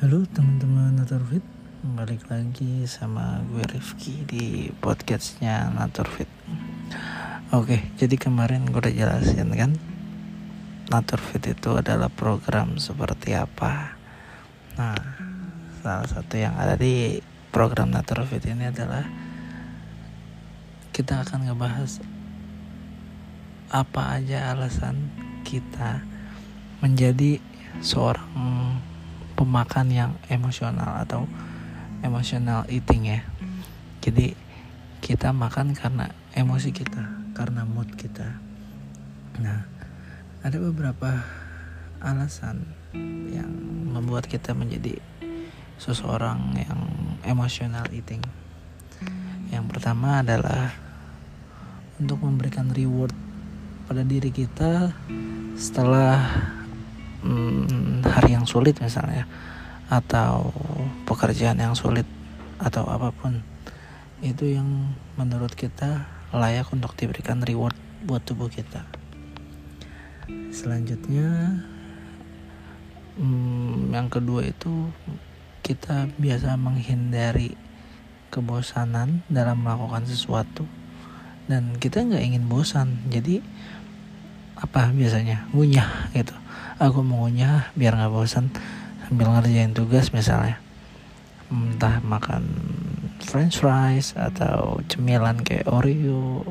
Halo teman-teman Naturfit Balik lagi sama gue Rifki di podcastnya Naturfit Oke jadi kemarin gue udah jelasin kan Naturfit itu adalah program seperti apa. Nah salah satu yang ada di program Naturfit ini adalah Kita akan ngebahas Apa aja alasan kita menjadi seorang pemakan yang emosional atau emotional eating ya. Jadi kita makan karena emosi kita karena mood kita. Nah ada beberapa alasan yang membuat kita menjadi seseorang yang emotional eating. Yang pertama adalah untuk memberikan reward pada diri kita setelah sulit misalnya atau pekerjaan yang sulit atau apa pun itu yang menurut kita layak untuk diberikan reward buat tubuh kita. Selanjutnya hmm, yang kedua itu kita biasa menghindari kebosanan dalam melakukan sesuatu dan kita nggak ingin bosan. Jadi apa biasanya? Ngunyah gitu aku maunya biar nggak bosan sambil ngerjain tugas misalnya. Entah makan french fries atau cemilan kayak Oreo.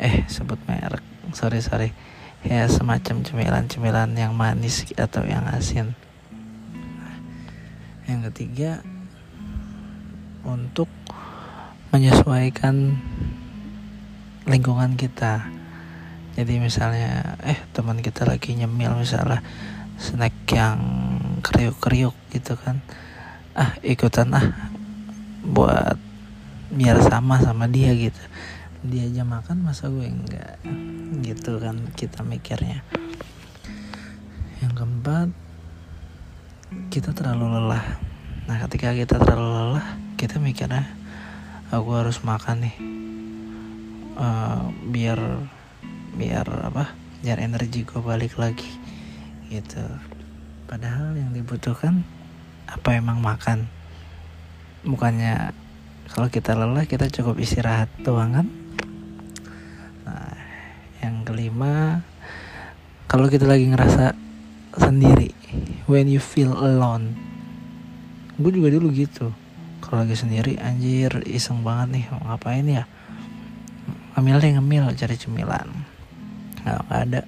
Eh sebut merek. Sorry sorry. Ya semacam cemilan-cemilan yang manis atau yang asin. Yang ketiga untuk menyesuaikan lingkungan kita jadi misalnya eh teman kita lagi nyemil misalnya snack yang kriuk-kriuk gitu kan. Ah ikutan ah buat biar sama sama dia gitu. Dia aja makan masa gue enggak? Gitu kan kita mikirnya. Yang keempat kita terlalu lelah. Nah ketika kita terlalu lelah kita mikirnya aku harus makan nih uh, biar biar apa biar energi gue balik lagi gitu. Padahal yang dibutuhkan apa emang makan? Bukannya kalau kita lelah kita cukup istirahat doang kan? Nah yang kelima kalau kita lagi ngerasa sendiri when you feel alone. Gue juga dulu gitu. Kalau lagi sendiri anjir iseng banget nih ngapain ya? Ngemil deh ngemil cari cemilan nggak ada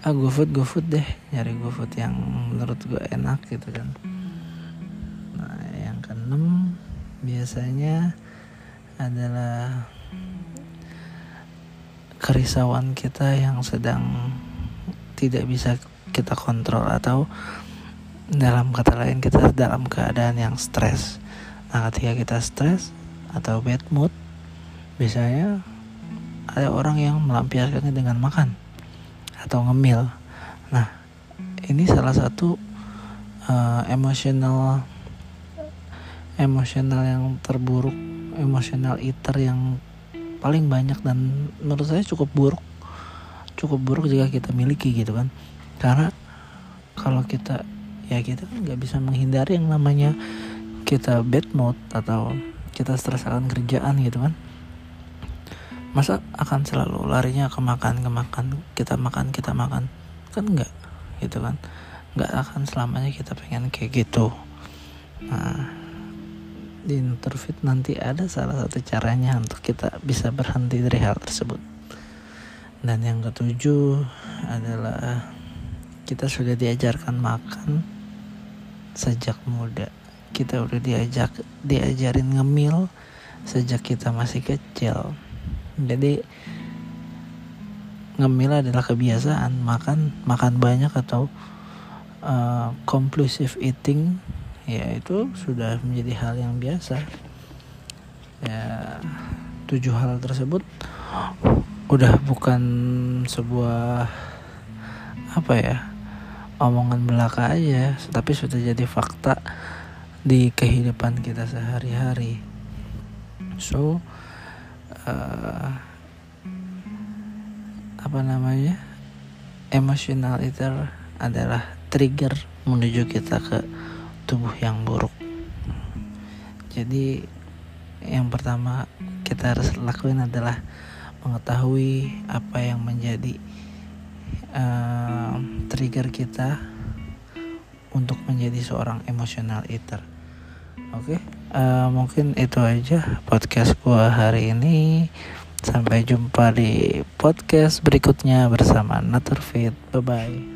ah GoFood GoFood deh. Nyari GoFood yang menurut gue enak gitu kan. Nah yang keenam biasanya adalah kerisauan kita yang sedang tidak bisa kita kontrol atau dalam kata lain kita dalam keadaan yang stres. Nah ketika kita stres atau bad mood biasanya ada orang yang melampiaskannya dengan makan atau ngemil. Nah, ini salah satu uh, emosional emosional yang terburuk, emosional eater yang paling banyak dan menurut saya cukup buruk. Cukup buruk jika kita miliki gitu kan. Karena kalau kita ya kita kan nggak bisa menghindari yang namanya kita bad mood atau kita stres akan kerjaan gitu kan masa akan selalu larinya ke makan ke makan kita makan kita makan? Kan enggak gitu kan? Nggak akan selamanya kita pengen kayak gitu. Nah di interview nanti ada salah satu caranya untuk kita bisa berhenti dari hal tersebut. Dan yang ketujuh adalah kita sudah diajarkan makan sejak muda. Kita udah diajak diajarin ngemil sejak kita masih kecil jadi ngemil adalah kebiasaan. Makan makan banyak atau uh, compulsive eating ya itu sudah menjadi hal yang biasa. Ya tujuh hal tersebut udah bukan sebuah apa ya omongan belaka aja tapi sudah jadi fakta di kehidupan kita sehari-hari. So uh, apa namanya emotional itu adalah trigger menuju kita ke tubuh yang buruk jadi yang pertama kita harus lakuin adalah mengetahui apa yang menjadi uh, trigger kita untuk menjadi seorang emotional eater. Oke, okay? Uh, mungkin itu aja podcast gua hari ini. Sampai jumpa di podcast berikutnya bersama Naturfit. Bye bye.